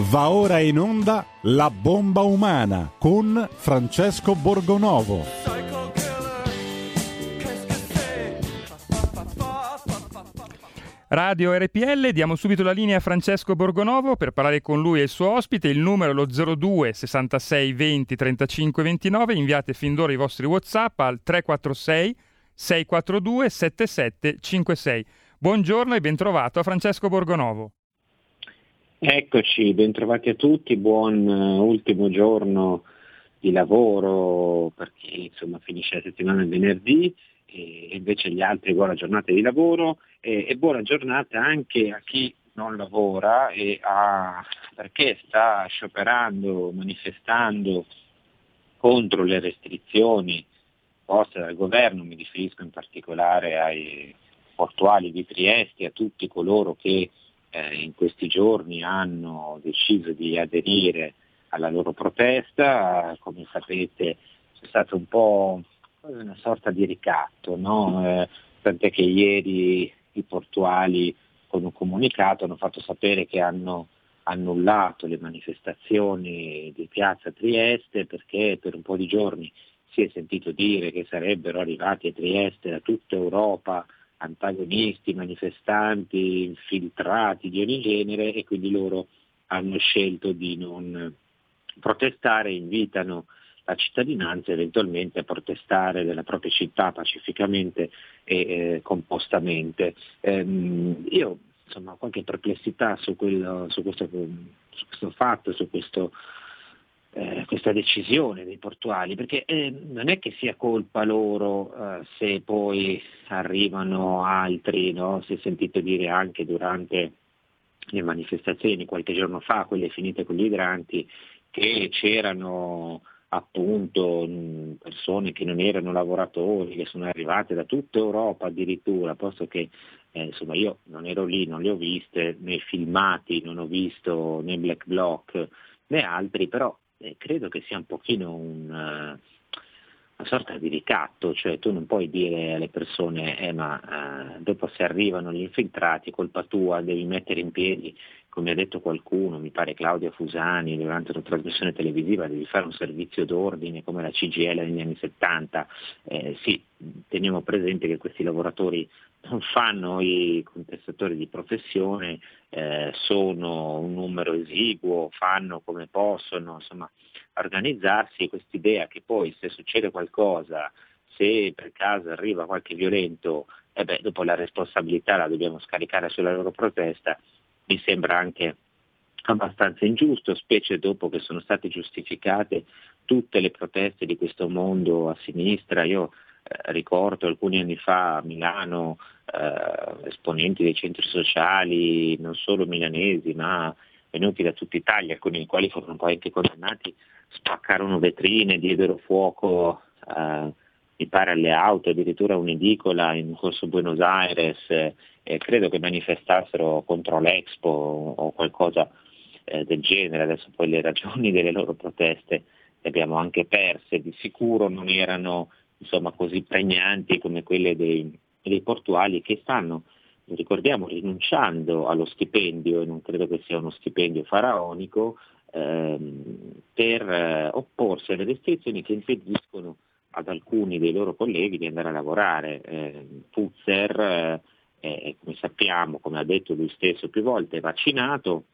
Va ora in onda La bomba umana con Francesco Borgonovo. Radio RPL, diamo subito la linea a Francesco Borgonovo per parlare con lui e il suo ospite. Il numero è lo 02 66 20 35 29. Inviate fin d'ora i vostri WhatsApp al 346 642 7756. Buongiorno e bentrovato a Francesco Borgonovo. Eccoci, bentrovati a tutti, buon uh, ultimo giorno di lavoro per chi insomma, finisce la settimana il venerdì e invece gli altri buona giornata di lavoro e, e buona giornata anche a chi non lavora e a, perché sta scioperando, manifestando contro le restrizioni poste dal governo, mi riferisco in particolare ai portuali di Trieste, a tutti coloro che eh, in questi giorni hanno deciso di aderire alla loro protesta, come sapete c'è stato un po' una sorta di ricatto, no? eh, tant'è che ieri i portuali con un comunicato hanno fatto sapere che hanno annullato le manifestazioni di piazza Trieste perché per un po' di giorni si è sentito dire che sarebbero arrivati a Trieste da tutta Europa antagonisti, manifestanti, infiltrati di ogni genere e quindi loro hanno scelto di non protestare, invitano la cittadinanza eventualmente a protestare della propria città pacificamente e eh, compostamente. Ehm, io insomma, ho qualche perplessità su, quello, su, questo, su questo fatto, su questo eh, questa decisione dei portuali, perché eh, non è che sia colpa loro eh, se poi arrivano altri, no? si è sentito dire anche durante le manifestazioni qualche giorno fa, quelle finite con gli idranti, che c'erano appunto persone che non erano lavoratori, che sono arrivate da tutta Europa addirittura, posto che eh, insomma io non ero lì, non le ho viste, né filmati, non ho visto né Black Bloc né altri, però eh, credo che sia un pochino un, uh, una sorta di ricatto, cioè tu non puoi dire alle persone eh, ma uh, dopo se arrivano gli infiltrati, colpa tua, devi mettere in piedi, come ha detto qualcuno, mi pare Claudia Fusani, durante una trasmissione televisiva devi fare un servizio d'ordine come la CGL negli anni 70. Eh, sì, teniamo presente che questi lavoratori fanno i contestatori di professione, eh, sono un numero esiguo, fanno come possono, insomma, organizzarsi quest'idea che poi se succede qualcosa, se per caso arriva qualche violento, eh beh, dopo la responsabilità la dobbiamo scaricare sulla loro protesta, mi sembra anche abbastanza ingiusto, specie dopo che sono state giustificate tutte le proteste di questo mondo a sinistra. Io ricordo alcuni anni fa a Milano eh, esponenti dei centri sociali, non solo milanesi, ma venuti da tutta Italia, alcuni dei quali furono poi anche condannati, spaccarono vetrine, diedero fuoco, eh, mi pare alle auto, addirittura un'edicola in corso Buenos Aires, eh, credo che manifestassero contro l'Expo o qualcosa eh, del genere, adesso poi le ragioni delle loro proteste le abbiamo anche perse, di sicuro non erano insomma, così pregnanti come quelle dei, dei portuali che stanno, ricordiamo, rinunciando allo stipendio, e non credo che sia uno stipendio faraonico, ehm, per eh, opporsi alle restrizioni che impediscono ad alcuni dei loro colleghi di andare a lavorare. Eh, Puzzer, eh, come sappiamo, come ha detto lui stesso più volte, è vaccinato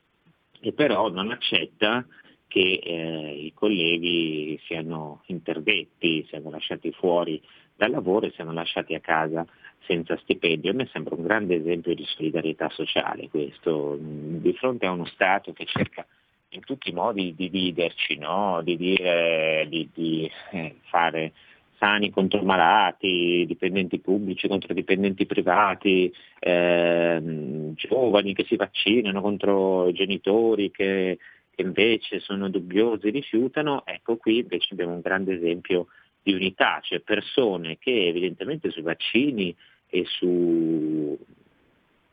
e però non accetta che eh, i colleghi siano interdetti, siano lasciati fuori dal lavoro e siano lasciati a casa senza stipendio. A me sembra un grande esempio di solidarietà sociale questo, di fronte a uno Stato che cerca in tutti i modi di dividerci, no? di, dire, di, di eh, fare sani contro malati, dipendenti pubblici contro dipendenti privati, ehm, giovani che si vaccinano contro genitori che, che invece sono dubbiosi rifiutano, ecco qui invece abbiamo un grande esempio di unità, cioè persone che evidentemente sui vaccini e su,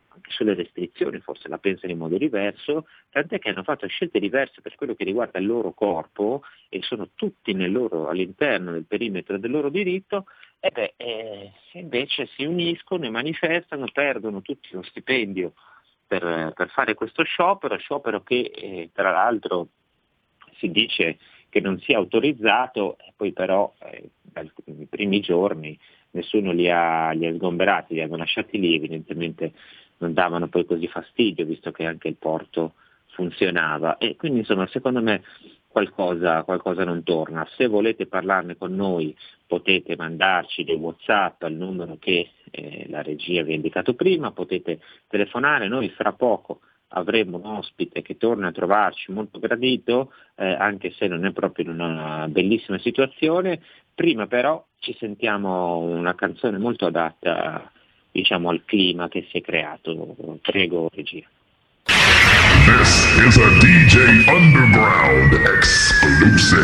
anche sulle restrizioni forse la pensano in modo diverso, tant'è che hanno fatto scelte diverse per quello che riguarda il loro corpo e sono tutti loro, all'interno del perimetro del loro diritto, e beh, eh, invece si uniscono e manifestano, perdono tutti lo stipendio per, per fare questo sciopero, sciopero che eh, tra l'altro si dice che non sia autorizzato, poi però eh, dai primi giorni nessuno li ha, li ha sgomberati, li hanno lasciati lì, evidentemente non davano poi così fastidio, visto che anche il porto funzionava. E quindi insomma secondo me qualcosa, qualcosa, non torna. Se volete parlarne con noi potete mandarci dei Whatsapp al numero che eh, la regia vi ha indicato prima, potete telefonare, noi fra poco avremo un ospite che torna a trovarci molto gradito, eh, anche se non è proprio in una bellissima situazione. Prima però ci sentiamo una canzone molto adatta diciamo, al clima che si è creato. Prego regia. This is a DJ Underground exclusive.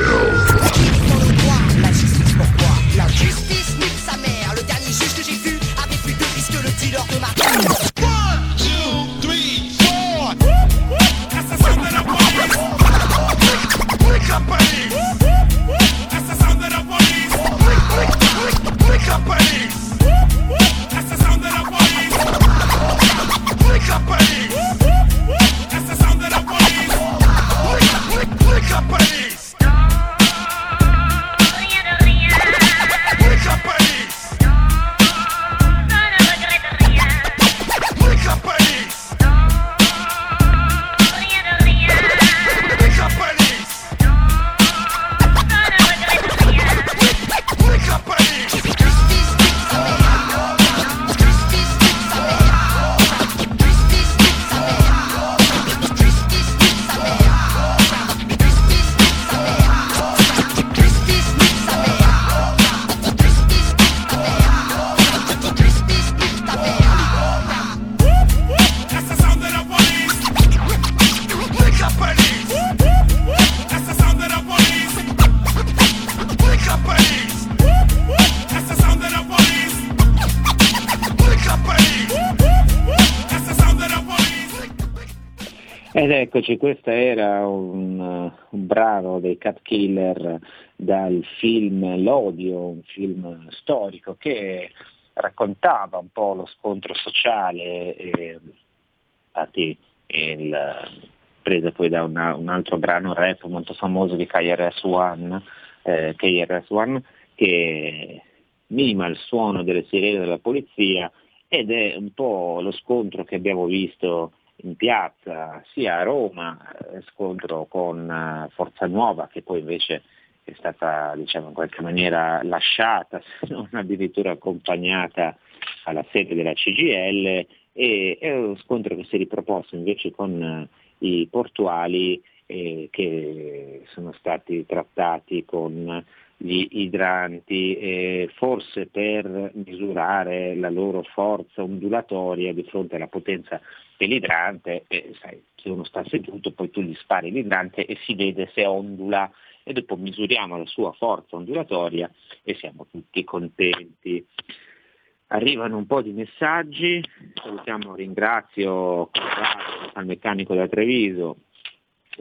La Japanese. Eccoci, questo era un, un, brano dei Cat Killer dal film L'Odio, un film storico che raccontava un po' lo scontro sociale, e, infatti il, preso poi da una, un altro brano rap molto famoso di KRS-One, eh, KRS-One che mima il suono delle sirene della polizia ed è un po' lo scontro che abbiamo visto in piazza sia a Roma, eh, scontro con eh, Forza Nuova che poi invece è stata diciamo, in qualche maniera lasciata, se non addirittura accompagnata alla sede della CGL e è uno scontro che si è riproposto invece con eh, i portuali eh, che sono stati trattati con gli idranti, eh, forse per misurare la loro forza ondulatoria di fronte alla potenza dell'idrante, eh, sai, se uno sta seduto poi tu gli spari l'idrante e si vede se ondula e dopo misuriamo la sua forza ondulatoria e siamo tutti contenti. Arrivano un po' di messaggi, salutiamo, ringrazio Corrado, al meccanico da Treviso,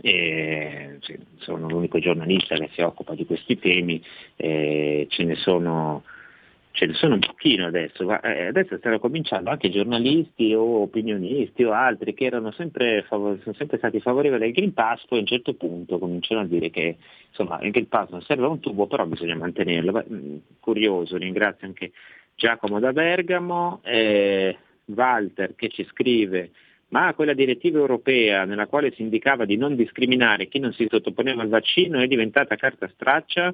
e, sono l'unico giornalista che si occupa di questi temi, e ce ne sono ce ne sono un pochino adesso, eh, adesso stanno cominciando anche giornalisti o opinionisti o altri che erano sempre, sono sempre stati favorevoli al Green Pass, poi a un certo punto cominciano a dire che insomma, il Green Pass non serve a un tubo, però bisogna mantenerlo. Mm, curioso, ringrazio anche Giacomo da Bergamo, eh, Walter che ci scrive ma quella direttiva europea nella quale si indicava di non discriminare chi non si sottoponeva al vaccino è diventata carta straccia?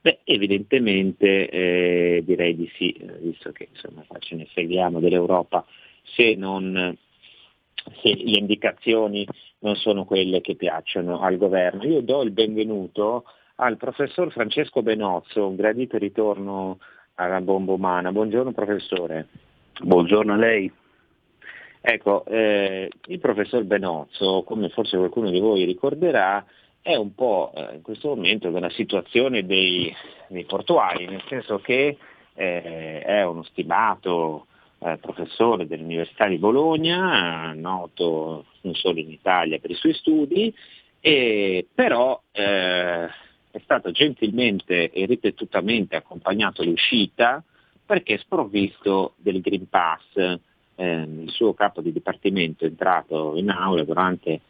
Beh, evidentemente eh, direi di sì, eh, visto che insomma ce ne freghiamo dell'Europa, se, non, se le indicazioni non sono quelle che piacciono al governo. Io do il benvenuto al professor Francesco Benozzo, un gradito ritorno alla bomba umana. Buongiorno professore. Buongiorno a lei. Ecco, eh, il professor Benozzo, come forse qualcuno di voi ricorderà, è un po' eh, in questo momento nella situazione dei, dei portuali, nel senso che eh, è uno stimato eh, professore dell'Università di Bologna, noto non solo in Italia per i suoi studi, e, però eh, è stato gentilmente e ripetutamente accompagnato all'uscita perché è sprovvisto del Green Pass eh, il suo capo di dipartimento è entrato in aula durante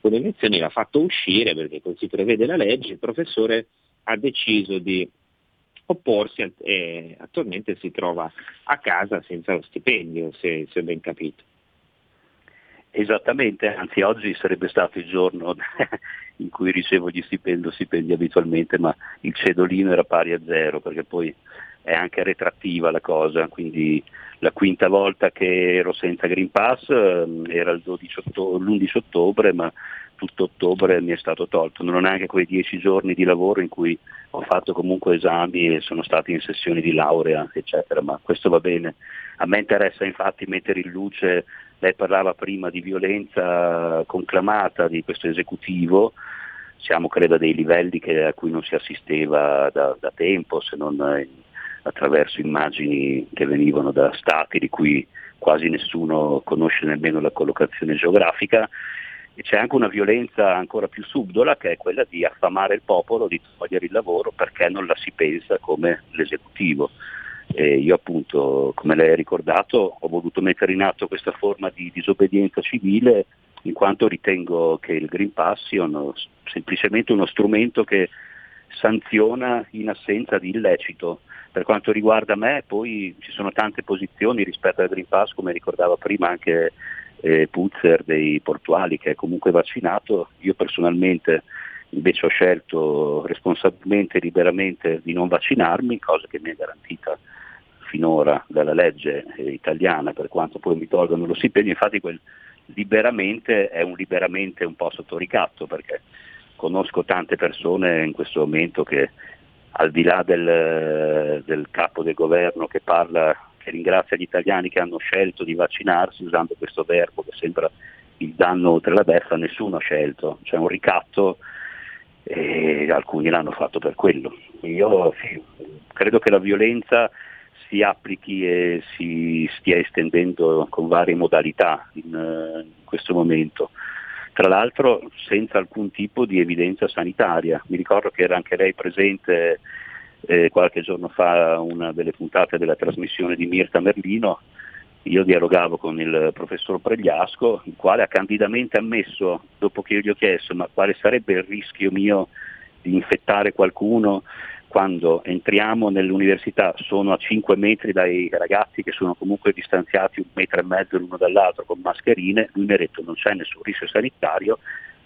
le elezioni, l'ha fatto uscire perché così prevede la legge, il professore ha deciso di opporsi e attualmente si trova a casa senza lo stipendio, se, se ben capito. Esattamente, anzi oggi sarebbe stato il giorno in cui ricevo gli stipendi, stipendi abitualmente, ma il cedolino era pari a zero perché poi è anche retrattiva la cosa, quindi la quinta volta che ero senza Green Pass eh, era ottobre, l'11 ottobre, ma tutto ottobre mi è stato tolto, non ho neanche quei dieci giorni di lavoro in cui ho fatto comunque esami e sono stati in sessioni di laurea, eccetera, ma questo va bene. A me interessa infatti mettere in luce, lei parlava prima di violenza conclamata di questo esecutivo, siamo credo a dei livelli che, a cui non si assisteva da, da tempo, se non attraverso immagini che venivano da stati di cui quasi nessuno conosce nemmeno la collocazione geografica e c'è anche una violenza ancora più subdola che è quella di affamare il popolo, di togliere il lavoro perché non la si pensa come l'esecutivo. E io appunto, come lei ha ricordato, ho voluto mettere in atto questa forma di disobbedienza civile in quanto ritengo che il Green Pass sia uno, semplicemente uno strumento che sanziona in assenza di illecito. Per quanto riguarda me, poi ci sono tante posizioni rispetto al Green Pass, come ricordava prima anche eh, Puzzer dei portuali che è comunque vaccinato, io personalmente invece ho scelto responsabilmente e liberamente di non vaccinarmi, cosa che mi è garantita finora dalla legge eh, italiana, per quanto poi mi tolgano lo stipendio, infatti quel liberamente è un liberamente un po' sotto ricatto, perché conosco tante persone in questo momento che al di là del, del capo del governo che parla che ringrazia gli italiani che hanno scelto di vaccinarsi usando questo verbo che sembra il danno oltre la beffa, nessuno ha scelto, c'è un ricatto e alcuni l'hanno fatto per quello. Io sì, credo che la violenza si applichi e si stia estendendo con varie modalità in, in questo momento. Tra l'altro senza alcun tipo di evidenza sanitaria. Mi ricordo che era anche lei presente eh, qualche giorno fa una delle puntate della trasmissione di Mirta Merlino, io dialogavo con il professor Pregliasco, il quale ha candidamente ammesso, dopo che io gli ho chiesto ma quale sarebbe il rischio mio di infettare qualcuno quando entriamo nell'università sono a 5 metri dai ragazzi che sono comunque distanziati un metro e mezzo l'uno dall'altro con mascherine, lui mi ha detto non c'è nessun rischio sanitario,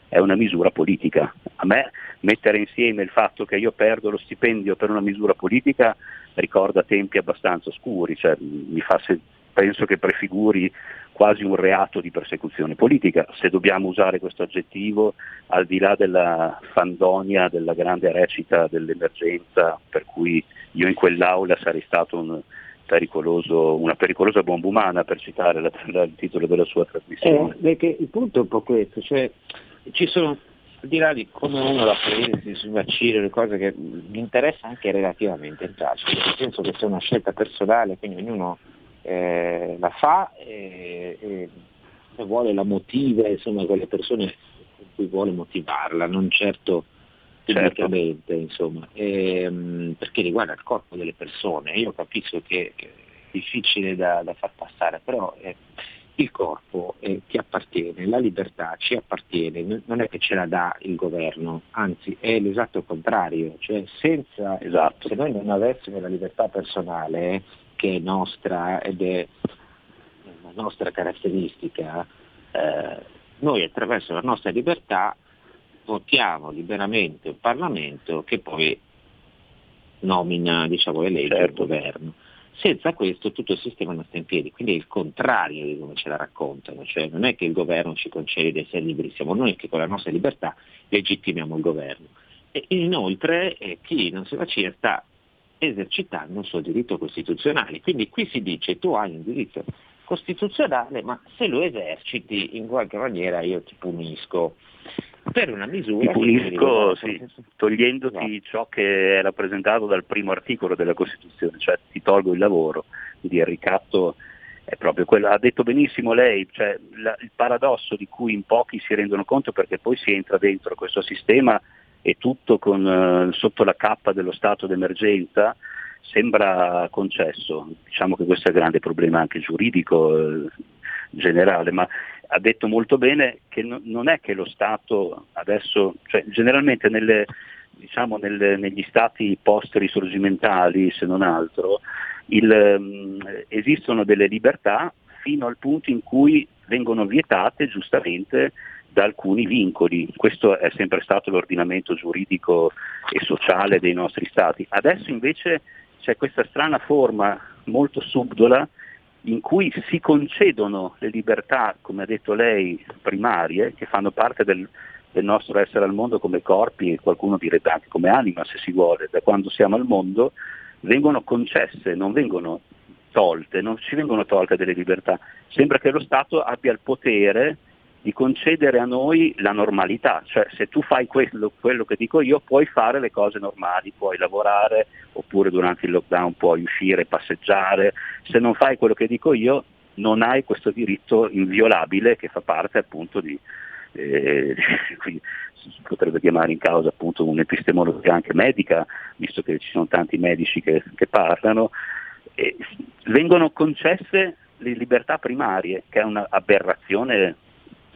è una misura politica. A me mettere insieme il fatto che io perdo lo stipendio per una misura politica ricorda tempi abbastanza oscuri, cioè, se, penso che prefiguri quasi un reato di persecuzione politica, se dobbiamo usare questo aggettivo al di là della fandonia, della grande recita dell'emergenza, per cui io in quell'aula sarei stato un, una pericolosa bomba umana per citare la, la, il titolo della sua trasmissione. Eh, perché il punto è un po' questo, cioè ci sono, al di là di come uno la prende sul vaccino, le cose che mi interessa anche relativamente in pratica, nel senso che sia una scelta personale, quindi ognuno eh, la fa e, e, e, vuole la motiva, insomma, con le persone con cui vuole motivarla, non certo pubblicamente, certo. insomma, e, ehm, perché riguarda il corpo delle persone. Io capisco che è difficile da, da far passare, però eh, il corpo eh, ti appartiene, la libertà ci appartiene, non è che ce la dà il governo, anzi è l'esatto contrario, cioè senza, esatto. se noi non avessimo la libertà personale, che è nostra ed è una nostra caratteristica, eh, noi attraverso la nostra libertà votiamo liberamente un Parlamento che poi nomina, diciamo, elegge certo. il governo. Senza questo tutto il sistema non sta in piedi, quindi è il contrario di come ce la raccontano, cioè non è che il governo ci concede di essere liberi, siamo noi che con la nostra libertà legittimiamo il governo. E inoltre eh, chi non si vaccina sta esercitando un suo diritto costituzionale, quindi qui si dice tu hai un diritto costituzionale, ma se lo eserciti in qualche maniera io ti punisco per una misura. Ti punisco sì, togliendoti esatto. ciò che è rappresentato dal primo articolo della Costituzione, cioè ti tolgo il lavoro, quindi il ricatto è proprio quello. Ha detto benissimo lei, cioè, la, il paradosso di cui in pochi si rendono conto perché poi si entra dentro questo sistema e tutto con, eh, sotto la cappa dello stato d'emergenza sembra concesso, diciamo che questo è il grande problema anche giuridico eh, generale, ma ha detto molto bene che no, non è che lo Stato adesso, cioè generalmente nelle, diciamo nelle, negli stati post-risorgimentali, se non altro, il, um, esistono delle libertà fino al punto in cui vengono vietate giustamente da alcuni vincoli. Questo è sempre stato l'ordinamento giuridico e sociale dei nostri stati. Adesso invece c'è questa strana forma molto subdola in cui si concedono le libertà, come ha detto lei, primarie, che fanno parte del, del nostro essere al mondo come corpi e qualcuno direbbe anche come anima se si vuole, da quando siamo al mondo, vengono concesse, non vengono tolte, non ci vengono tolte delle libertà. Sembra che lo Stato abbia il potere di concedere a noi la normalità, cioè se tu fai quello, quello, che dico io puoi fare le cose normali, puoi lavorare oppure durante il lockdown puoi uscire, passeggiare, se non fai quello che dico io non hai questo diritto inviolabile che fa parte appunto di, eh, qui si potrebbe chiamare in causa appunto un'epistemologia anche medica, visto che ci sono tanti medici che, che parlano, eh, vengono concesse le libertà primarie, che è un'aberrazione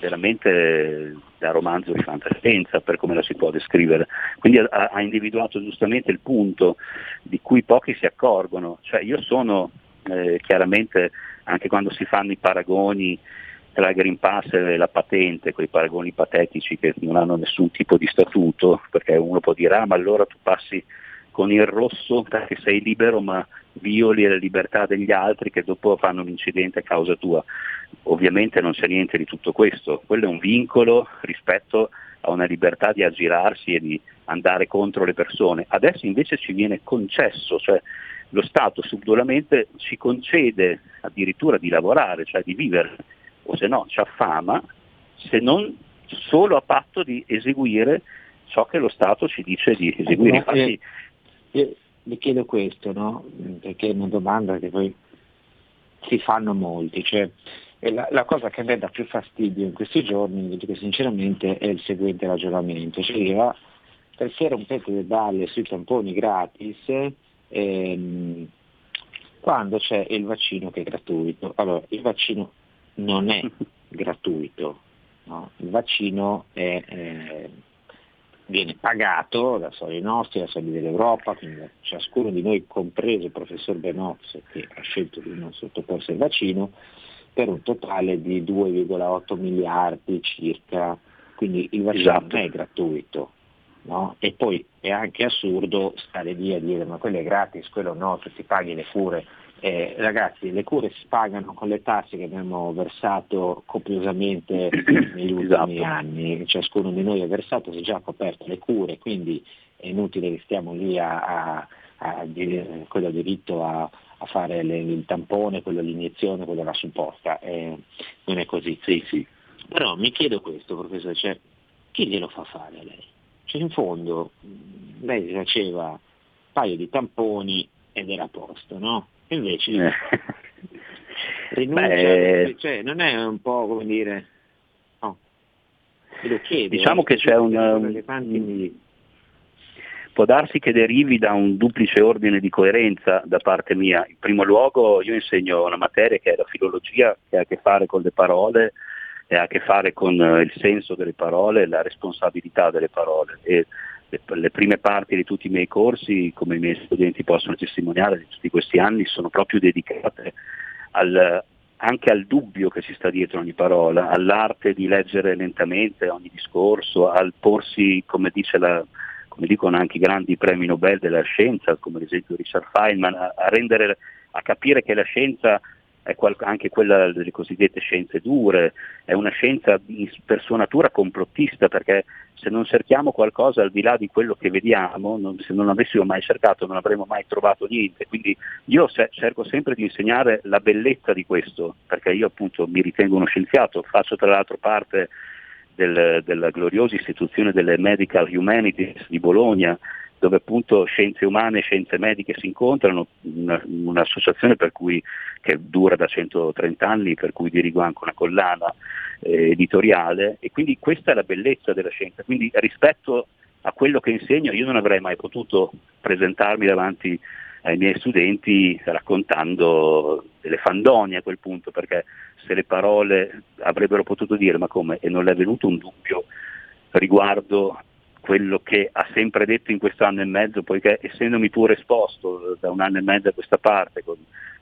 veramente da romanzo di fantascienza per come la si può descrivere. Quindi ha, ha, individuato giustamente il punto di cui pochi si accorgono, cioè io sono eh, chiaramente anche quando si fanno i paragoni tra il Green Pass e la patente, quei paragoni patetici che non hanno nessun tipo di statuto, perché uno può dire ah ma allora tu passi con il rosso perché sei libero ma violi la libertà degli altri che dopo fanno un incidente a causa tua. Ovviamente non c'è niente di tutto questo, quello è un vincolo rispetto a una libertà di aggirarsi e di andare contro le persone. Adesso invece ci viene concesso, cioè lo Stato subdolamente ci concede addirittura di lavorare, cioè di vivere, o se no ci affama, se non solo a patto di eseguire ciò che lo Stato ci dice di eseguire. Infatti, io mi chiedo questo, no? perché è una domanda che poi si fanno molti. Cioè, la, la, cosa che a me dà più fastidio in questi giorni, dico sinceramente, è il seguente ragionamento. Cioè, perché rompete le balle sui tamponi gratis ehm, quando c'è il vaccino che è gratuito? Allora, il vaccino non è gratuito, no? il vaccino è... Eh, viene pagato da soldi nostri, da soldi dell'Europa, quindi ciascuno di noi, compreso il professor Benozzo, che ha scelto di non sottoporsi al vaccino, per un totale di 2,8 miliardi circa, quindi il vaccino esatto. non è gratuito. No? E poi è anche assurdo stare lì a dire ma quello è gratis, quello no, tu ti paghi le cure eh, ragazzi, le cure si pagano con le tasse che abbiamo versato copiosamente negli ultimi esatto. anni, ciascuno di noi ha versato, si è già coperto le cure, quindi è inutile che stiamo lì a, a, a dire quello ha diritto a, a fare le, il tampone, quello l'iniezione, quello la supporta, eh, non è così. Sì, sì. Però mi chiedo questo, professore, cioè, chi glielo fa fare a lei? Cioè, in fondo lei faceva un paio di tamponi ed era a posto, no? Invece eh. rinuncia, Beh, cioè, non è un po' come dire, no, lo chiedo. Diciamo eh, che c'è un... un può darsi che derivi da un duplice ordine di coerenza da parte mia. In primo luogo io insegno una materia che è la filologia, che ha a che fare con le parole e ha a che fare con eh, il senso delle parole la responsabilità delle parole. E le, prime parti di tutti i miei corsi, come i miei studenti possono testimoniare di tutti questi anni, sono proprio dedicate al, anche al dubbio che si sta dietro ogni parola, all'arte di leggere lentamente ogni discorso, al porsi, come, la, come dicono anche i grandi premi Nobel della scienza, come ad esempio Richard Feynman, a, a, rendere, a capire che la scienza qual- anche quella delle cosiddette scienze dure, è una scienza per sua natura complottista perché se non cerchiamo qualcosa al di là di quello che vediamo, non, se non avessimo mai cercato non avremmo mai trovato niente. Quindi io se- cerco sempre di insegnare la bellezza di questo, perché io appunto mi ritengo uno scienziato, faccio tra l'altro parte del, della gloriosa istituzione delle Medical Humanities di Bologna, dove appunto scienze umane e scienze mediche si incontrano, una, un'associazione cui, che dura da 130 anni, per cui dirigo anche una collana eh, editoriale e quindi questa è la bellezza della scienza. Quindi rispetto a quello che insegno io non avrei mai potuto presentarmi davanti ai miei studenti raccontando delle fandonie a quel punto, perché se le parole avrebbero potuto dire ma come e non è venuto un dubbio riguardo quello che ha sempre detto in questo anno e mezzo, poiché essendomi pure esposto da un anno e mezzo a questa parte con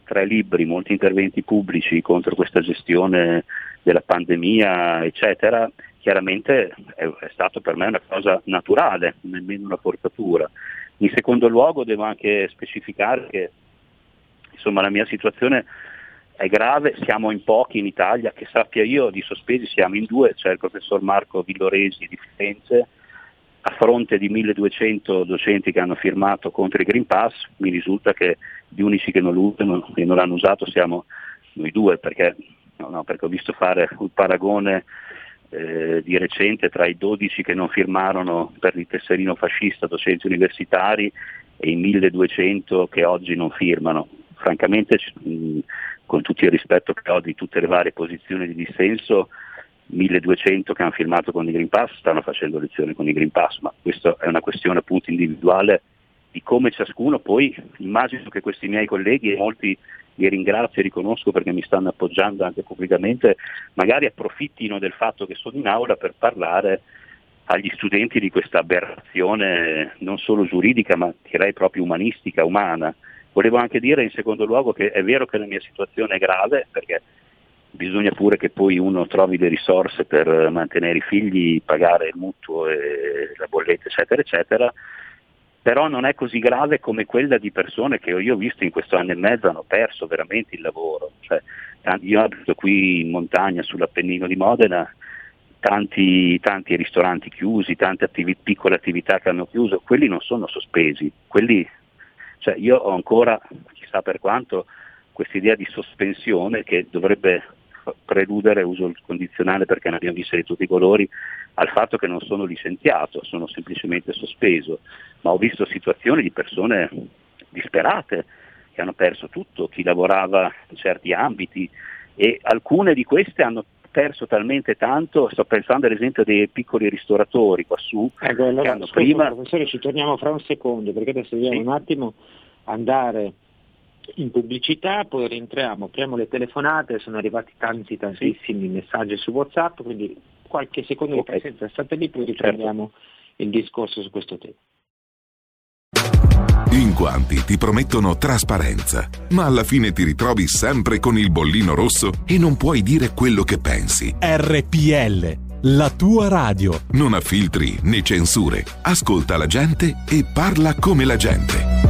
tre libri, molti interventi pubblici contro questa gestione della pandemia, eccetera, chiaramente è, è stato per me una cosa naturale, nemmeno una forzatura. In secondo luogo devo anche specificare che insomma, la mia situazione è grave, siamo in pochi in Italia, che sappia io di sospesi siamo in due, c'è il professor Marco Villoresi di Firenze, a fronte di 1200 docenti che hanno firmato contro il Green Pass, mi risulta che gli unici che non lo usano e non l'hanno usato siamo noi due, perché, no, no, perché ho visto fare un paragone eh, di recente tra i 12 che non firmarono per il tesserino fascista docenti universitari e i 1200 che oggi non firmano. Francamente, con tutto il rispetto che ho di tutte le varie posizioni di dissenso, 1200 che hanno firmato con i Green Pass stanno facendo lezioni con i Green Pass, ma questa è una questione appunto individuale di come ciascuno poi, immagino che questi miei colleghi e molti li ringrazio e riconosco perché mi stanno appoggiando anche pubblicamente, magari approfittino del fatto che sono in aula per parlare agli studenti di questa aberrazione non solo giuridica ma direi proprio umanistica, umana. Volevo anche dire in secondo luogo che è vero che la mia situazione è grave perché bisogna pure che poi uno trovi le risorse per mantenere i figli, pagare il mutuo e la bolletta eccetera eccetera, però non è così grave come quella di persone che io ho visto in questo anno e mezzo hanno perso veramente il lavoro. Cioè, io abito qui in montagna sull'Appennino di Modena, tanti, tanti ristoranti chiusi, tante attivi, piccole attività che hanno chiuso, quelli non sono sospesi, quelli, cioè io ho ancora, chissà per quanto, questa idea di sospensione che dovrebbe preludere, uso il condizionale perché ne abbiamo viste di tutti i colori, al fatto che non sono licenziato, sono semplicemente sospeso, ma ho visto situazioni di persone disperate che hanno perso tutto, chi lavorava in certi ambiti e alcune di queste hanno perso talmente tanto, sto pensando ad esempio dei piccoli ristoratori qua su, ecco, allora, che hanno scusa, prima... Professore, ci torniamo fra un secondo perché adesso dobbiamo Sì. un attimo andare in pubblicità, poi rientriamo, apriamo le telefonate, sono arrivati tanti, tantissimi messaggi su WhatsApp, quindi qualche secondo di Ok. pazienza, state lì, poi riprendiamo il discorso su questo tema. In quanti ti promettono trasparenza, ma alla fine ti ritrovi sempre con il bollino rosso e non puoi dire quello che pensi. RPL, la tua radio. Non ha filtri né censure. Ascolta la gente e parla come la gente.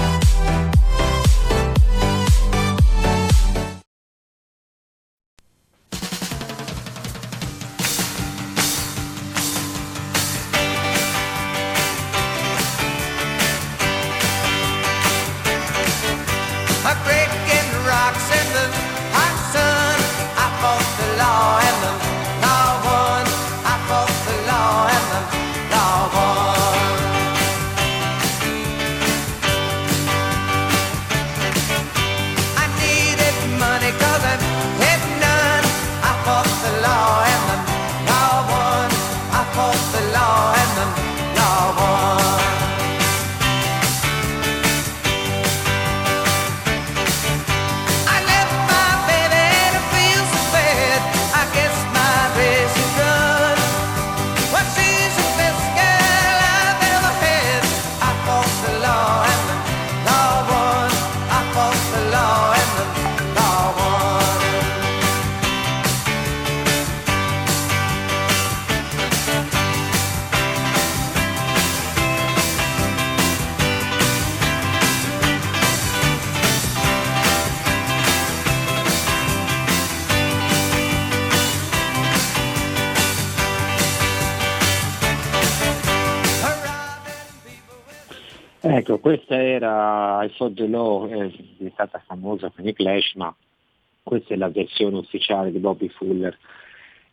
I Fought the Law, è diventata famosa con i Clash, ma questa è la versione ufficiale di Bobby Fuller,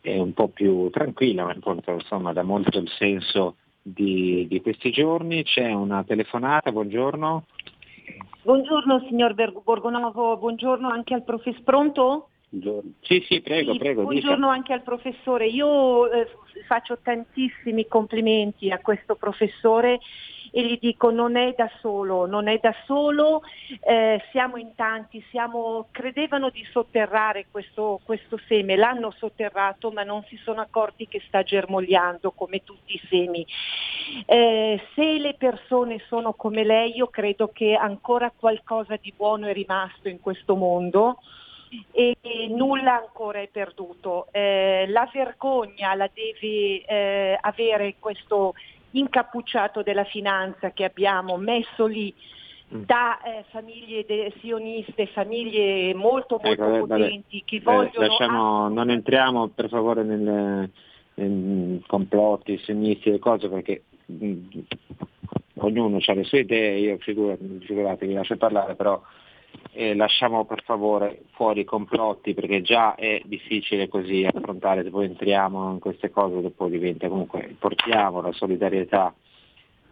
è un po' più tranquilla, ma insomma dà molto il senso di, di questi giorni. C'è una telefonata, buongiorno. Buongiorno signor Borgonovo, buongiorno anche al professore. Pronto? Buongiorno. Sì, sì, prego, Sì, prego. dica. buongiorno anche al professore. Io eh, faccio tantissimi complimenti a questo professore e gli dico non è da solo, non è da solo, eh, siamo in tanti, siamo, credevano di sotterrare questo, questo seme, l'hanno sotterrato ma non si sono accorti che sta germogliando come tutti i semi. Eh, se le persone sono come lei io credo che ancora qualcosa di buono è rimasto in questo mondo e nulla ancora è perduto. Eh, la vergogna la deve eh, avere questo incappucciato della finanza che abbiamo messo lì Mm. da eh, famiglie de- sioniste, famiglie molto molto Ecco, vabbè, vabbè. potenti che Eh, vogliono lasciamo, non entriamo per favore nel, in complotti, sinistre e cose perché mh, ognuno ha le sue idee, io figura- figurate, vi lascio parlare, però eh, lasciamo per favore fuori i complotti perché già è difficile così affrontare, se poi entriamo in queste cose dopo diventa comunque, portiamo la solidarietà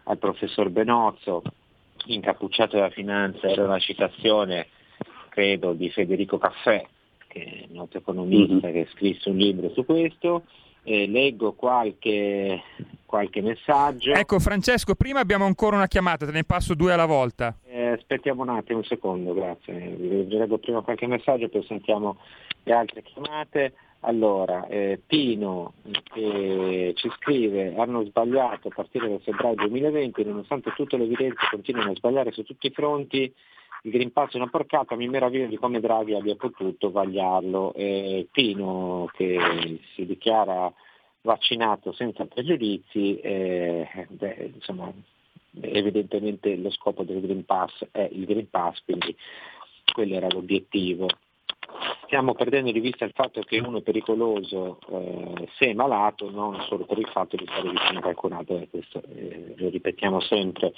al professor Benozzo, incappucciato della finanza, era una citazione credo di Federico Caffè, che è un noto economista che scrisse un libro su questo, Eh, leggo qualche, qualche messaggio. Ecco Francesco, prima abbiamo ancora una chiamata, te ne passo due alla volta. Aspettiamo un attimo, un secondo, grazie. Vi leggo prima qualche messaggio, poi sentiamo le altre chiamate. Allora, eh, Pino eh, ci scrive, hanno sbagliato a partire dal febbraio 2020, nonostante tutte le evidenze continuano a sbagliare su tutti i fronti, il Green Pass è una porcata, mi meraviglio di come Draghi abbia potuto vagliarlo. Pino che si dichiara vaccinato senza pregiudizi, eh, beh, insomma, evidentemente lo scopo del Green Pass è il Green Pass, quindi quello era l'obiettivo. Stiamo perdendo di vista il fatto che uno è pericoloso eh, se è malato, non solo per il fatto di stare vicino a qualcun altro, questo eh, lo ripetiamo sempre.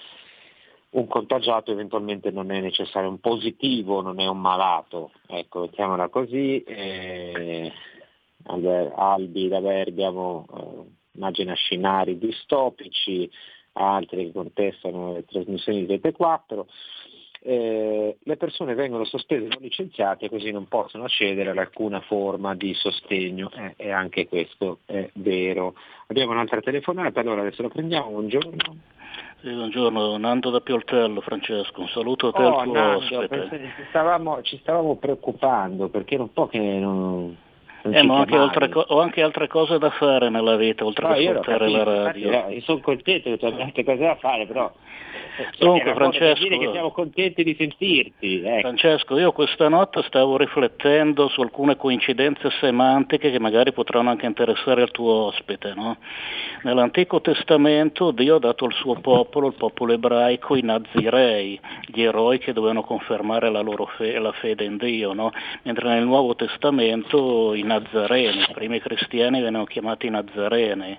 Un contagiato eventualmente non è necessario, un positivo non è un malato, ecco, mettiamola così. eh, Albi da Bergamo eh, immagina scenari distopici, altri che contestano le trasmissioni di Rete 4. Eh, le persone vengono sospese o licenziate così non possono accedere ad alcuna forma di sostegno Eh, e anche questo è vero. Abbiamo un'altra telefonata, allora adesso la prendiamo, buongiorno. Sì, buongiorno, Nando da Pioltello, Francesco, un saluto a te Oh, Nando, stavamo, ci stavamo preoccupando perché era un po' che non... Eh, ma ho anche, altre ho anche altre cose da fare nella vita, oltre No, che ascoltare capito, la infatti, radio. eh, io sono contento che tu abbia altre cose da fare, però eh, per Francesco- dire che siamo contenti di sentirti. ecco. Francesco, io questa notte stavo riflettendo su alcune coincidenze semantiche che magari potranno anche interessare al tuo ospite. no? Nell'Antico Testamento Dio ha dato al suo popolo, il popolo ebraico, i nazirei, gli eroi che dovevano confermare la loro fe- la fede in Dio, no? mentre nel Nuovo Testamento i nazareni, i primi cristiani venivano chiamati nazareni.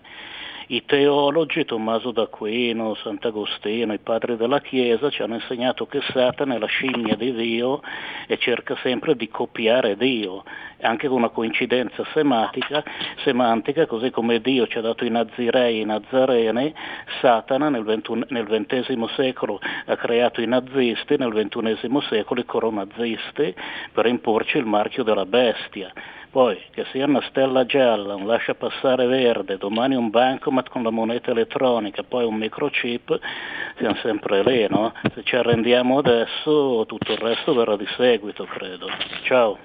I teologi, Tommaso d'Aquino, Sant'Agostino, i padri della Chiesa ci hanno insegnato che Satana è la scimmia di Dio e cerca sempre di copiare Dio, anche con una coincidenza semantica, semantica così come Dio ci ha dato i nazirei e i nazareni, Satana nel XX secolo ha creato i nazisti, nel XXI secolo i coronazisti per imporci il marchio della bestia. Poi, che sia una stella gialla, un lascia passare verde, domani un bancomat con la moneta elettronica, poi un microchip, siamo sempre lì, no? Se ci arrendiamo adesso, tutto il resto verrà di seguito, credo. Ciao.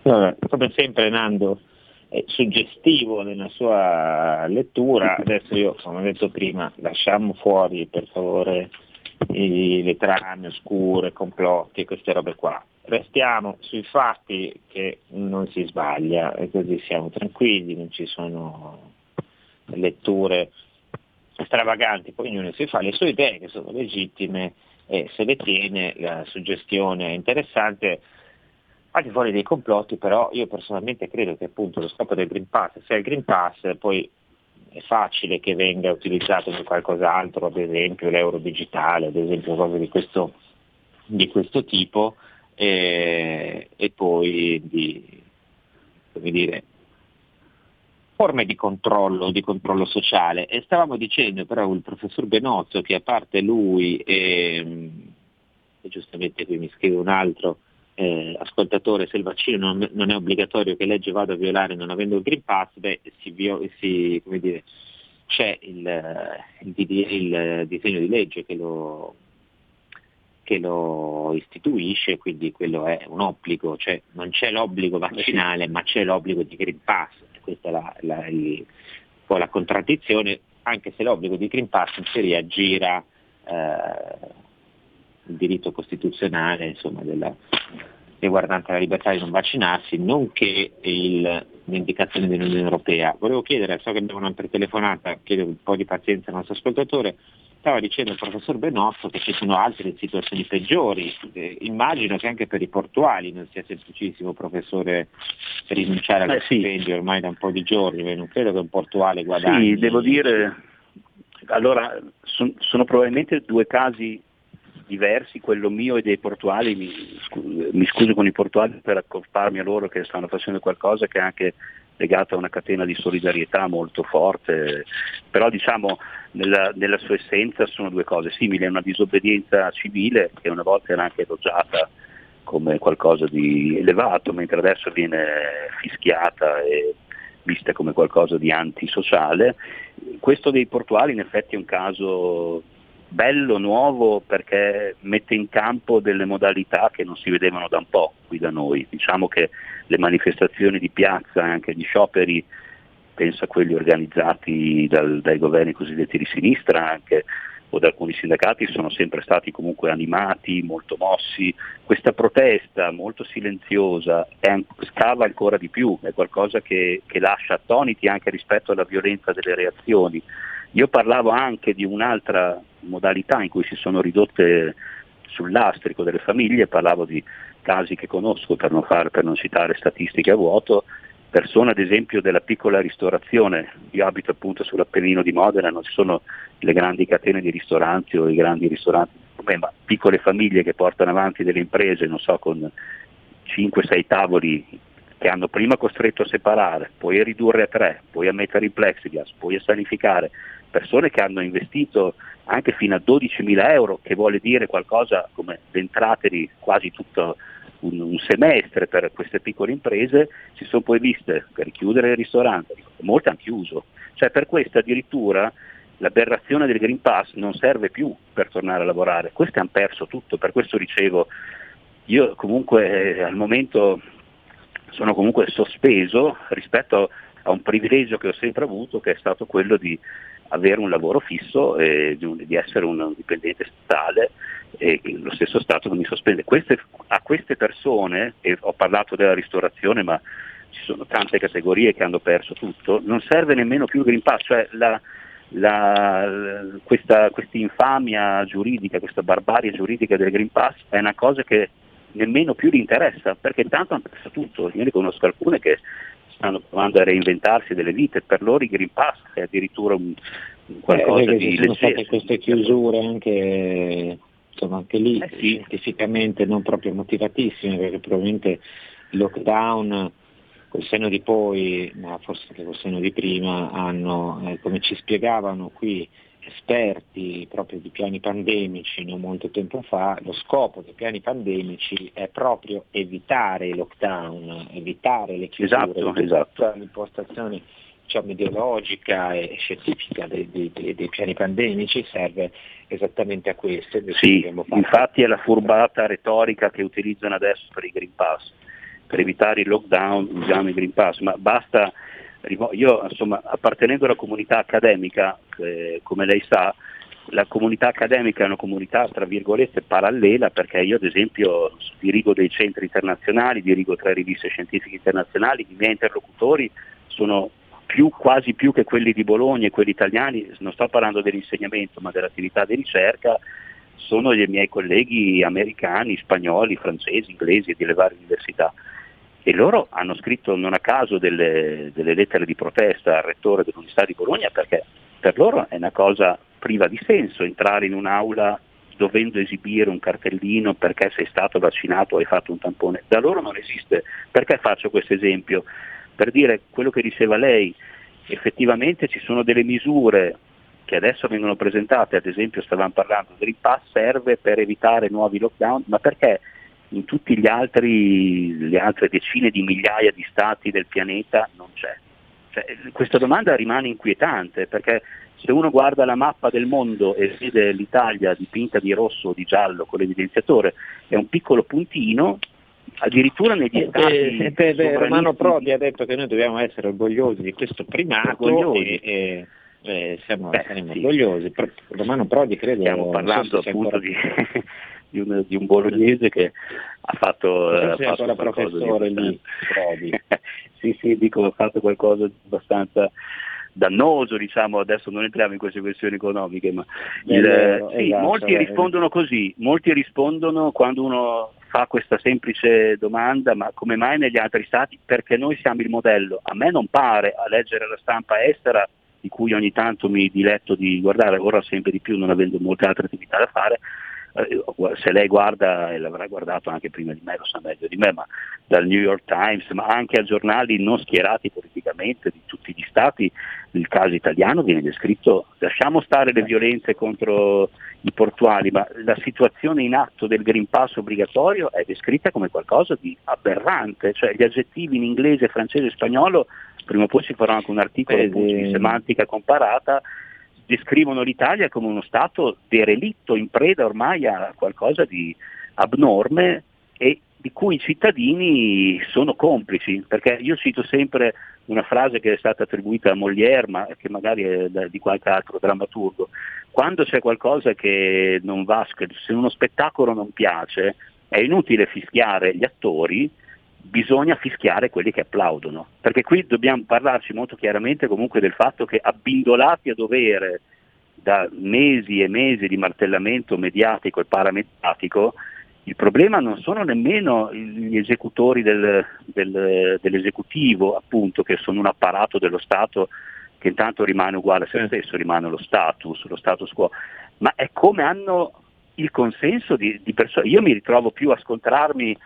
Vabbè, come sempre Nando è suggestivo nella sua lettura, adesso io come ho detto prima lasciamo fuori per favore i- le trame oscure, complotti, queste robe qua. Restiamo sui fatti che non si sbaglia e così siamo tranquilli, non ci sono letture stravaganti, poi ognuno si fa le sue idee che sono legittime e se le tiene la suggestione è interessante al di fuori dei complotti, però io personalmente credo che appunto lo scopo del Green Pass sia il Green Pass, poi è facile che venga utilizzato per qualcos'altro, ad esempio l'euro digitale, ad esempio cose di questo, di questo tipo, e, e poi di, dire, forme di controllo, di controllo sociale. E stavamo dicendo però il professor Benozzo che a parte lui e, e giustamente qui mi scrive un altro eh, ascoltatore, se il vaccino non, non, è obbligatorio che legge vada a violare non avendo il Green Pass, beh, si, si, dire, c'è il, il, il, disegno di legge che lo, che lo istituisce, quindi quello è un obbligo, cioè non c'è l'obbligo vaccinale ma c'è l'obbligo di Green Pass, questa è la, la, il, un po' la contraddizione, anche se l'obbligo di Green Pass in teoria gira eh, il diritto costituzionale insomma, della, riguardante la libertà di non vaccinarsi, nonché il, l'indicazione dell'Unione Europea. Volevo chiedere, so che abbiamo una telefonata, chiedo un po' di pazienza al nostro ascoltatore, stava dicendo il professor Benozzo che ci sono altre situazioni peggiori, eh, immagino che anche per i portuali non sia semplicissimo professore rinunciare allo eh, sì. stipendio ormai da un po' di giorni, non credo che un portuale guadagni. Sì, devo dire, allora son, sono probabilmente due casi diversi, quello mio e dei portuali, mi, mi scuso con i portuali per accorparmi a loro che stanno facendo qualcosa che è anche legato a una catena di solidarietà molto forte, però diciamo nella, nella sua essenza sono due cose simili, è una disobbedienza civile che una volta era anche elogiata come qualcosa di elevato, mentre adesso viene fischiata e vista come qualcosa di antisociale. Questo dei portuali in effetti è un caso bello, nuovo, perché mette in campo delle modalità che non si vedevano da un po' qui da noi. Diciamo che le manifestazioni di piazza e anche gli scioperi, penso a quelli organizzati dal, dai governi cosiddetti di sinistra anche, o da alcuni sindacati sono sempre stati comunque animati, molto mossi. Questa protesta molto silenziosa è, scava ancora di più, è qualcosa che, che lascia attoniti anche rispetto alla violenza delle reazioni. Io parlavo anche di un'altra modalità in cui si sono ridotte sul lastrico delle famiglie, parlavo di casi che conosco per non, far, per non citare statistiche a vuoto, persone ad esempio della piccola ristorazione, io abito appunto sull'Appennino di Modena, non ci sono le grandi catene di ristoranti o i grandi ristoranti, ma piccole famiglie che portano avanti delle imprese, non so, con 5-6 tavoli che hanno prima costretto a separare, poi a ridurre a tre, poi a mettere in plexiglass, poi a sanificare, persone che hanno investito anche fino a 12.000 euro, che vuole dire qualcosa come entrate di quasi tutto un, un, semestre per queste piccole imprese, si sono poi viste per chiudere il ristorante, molte hanno chiuso. Cioè per questo addirittura l'aberrazione del Green Pass non serve più per tornare a lavorare, questi hanno perso tutto, per questo dicevo, io comunque eh, al momento sono comunque sospeso rispetto a un privilegio che ho sempre avuto che è stato quello di avere un lavoro fisso e di, di essere un dipendente statale e lo stesso Stato non mi sospende. Queste, a queste persone, e ho parlato della ristorazione ma ci sono tante categorie che hanno perso tutto, non serve nemmeno più il Green Pass, cioè la, la, questa infamia giuridica, questa barbarie giuridica del Green Pass è una cosa che nemmeno più gli interessa, perché tanto hanno perso tutto. Io ne conosco alcune che stanno provando a reinventarsi delle vite, per loro il Green Pass è addirittura un, un qualcosa eh, di leggero. Sono state queste chiusure anche, insomma, anche lì eh sì. scientificamente non proprio motivatissime, perché probabilmente il lockdown col seno di poi, ma forse anche col seno di prima, hanno, eh, come ci spiegavano qui esperti proprio di piani pandemici non molto tempo fa, lo scopo dei piani pandemici è proprio evitare i lockdown, evitare le chiusure, esatto, esatto. l'impostazione diciamo, ideologica e scientifica dei, dei, dei, piani pandemici serve esattamente a questo. Sì, infatti è la furbata retorica che utilizzano adesso per i Green Pass, per evitare il lockdown usiamo i Green Pass, ma basta io insomma, appartenendo alla comunità accademica, eh, come lei sa, la comunità accademica è una comunità tra virgolette parallela perché io ad esempio dirigo dei centri internazionali, dirigo tre riviste scientifiche internazionali, i miei interlocutori sono più, quasi più che quelli di Bologna e quelli italiani, non sto parlando dell'insegnamento ma dell'attività di ricerca, sono i miei colleghi americani, spagnoli, francesi, inglesi di le varie università e loro hanno scritto non a caso delle, delle lettere di protesta al rettore dell'Università di Bologna perché per loro è una cosa priva di senso entrare in un'aula dovendo esibire un cartellino perché sei stato vaccinato o hai fatto un tampone. Da loro non esiste. Perché faccio questo esempio? Per dire quello che diceva lei, effettivamente ci sono delle misure che adesso vengono presentate, ad esempio stavamo parlando del Pass serve per evitare nuovi lockdown, ma perché in tutti gli altri, le altre decine di migliaia di stati del pianeta non c'è? Cioè, questa domanda rimane inquietante perché se uno guarda la mappa del mondo e vede l'Italia dipinta di rosso o di giallo con l'evidenziatore, è un piccolo puntino, addirittura negli stati... Eh, eh, beh, Romano Prodi ha detto che noi dobbiamo essere orgogliosi di questo primato Orgogliosi. e, e- e siamo, Beh, saremo sì. orgogliosi. Romano Prodi credo... Stiamo parlando appunto ancora- di, di un, di un bolognese che ha fatto, eh, ha fatto ancora qualcosa di professore lì, sì, sì, dico, ha fatto qualcosa di abbastanza dannoso, diciamo, adesso non entriamo in queste questioni economiche, ma il- vero, sì, esatto, molti eh. rispondono così, molti rispondono quando uno fa questa semplice domanda, ma come mai negli altri stati? Perché noi siamo il modello. A me non pare, a leggere la stampa estera, di cui ogni tanto mi diletto di guardare, ora sempre di più non avendo molte altre attività da fare, eh, se lei guarda, e l'avrà guardato anche prima di me, lo sa meglio di me, ma dal New York Times, ma anche a giornali non schierati politicamente di tutti gli stati, il caso italiano viene descritto, lasciamo stare le violenze contro i portuali, ma la situazione in atto del Green Pass obbligatorio è descritta come qualcosa di aberrante, cioè gli aggettivi in inglese, francese e spagnolo, prima o poi ci farò anche un articolo di semantica comparata, descrivono l'Italia come uno Stato derelitto, in preda ormai a qualcosa di abnorme e di cui i cittadini sono complici, perché io cito sempre una frase che è stata attribuita a Molière, ma che magari è di qualche altro drammaturgo, quando c'è qualcosa che non va, se uno spettacolo non piace, è inutile fischiare gli attori, bisogna fischiare quelli che applaudono, perché qui dobbiamo parlarci molto chiaramente comunque del fatto che abbindolati a dovere da mesi e mesi di martellamento mediatico e paramediatico, il problema non sono nemmeno gli esecutori del- del- dell'esecutivo, appunto, che sono un apparato dello Stato che intanto rimane uguale a se stesso, rimane lo status, lo status quo, ma è come hanno il consenso di, di persone. Io mi ritrovo più a scontrarmi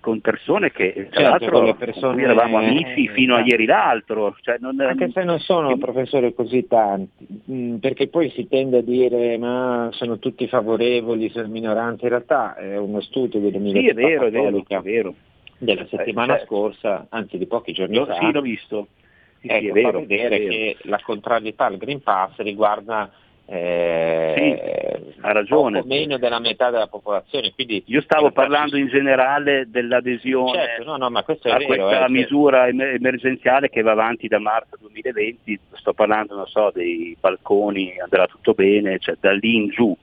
con persone che tra Certo, l'altro persone- eravamo amici eh, fino a esatto. ieri l'altro. Cioè non, Anche se non sono professore così tanti, mh, perché poi si tende a dire ma sono tutti favorevoli, sono minoranti, in realtà è uno studio Sì, dell'Università è vero, è vero, è vero. della settimana certo. scorsa, anzi di pochi giorni Lo- fa, sì, l'ho visto. Sì, sì, ecco, è vero, fa vedere è vero. che la contrarietà al Green Pass riguarda eh, Sì, ha ragione. poco meno della metà della popolazione. Quindi Io stavo parlando in generale dell'adesione Certo, no, no, a vero, questa eh, misura em- emergenziale che va avanti da marzo 2020, sto parlando non so, dei balconi, andrà tutto bene, cioè da lì in giù.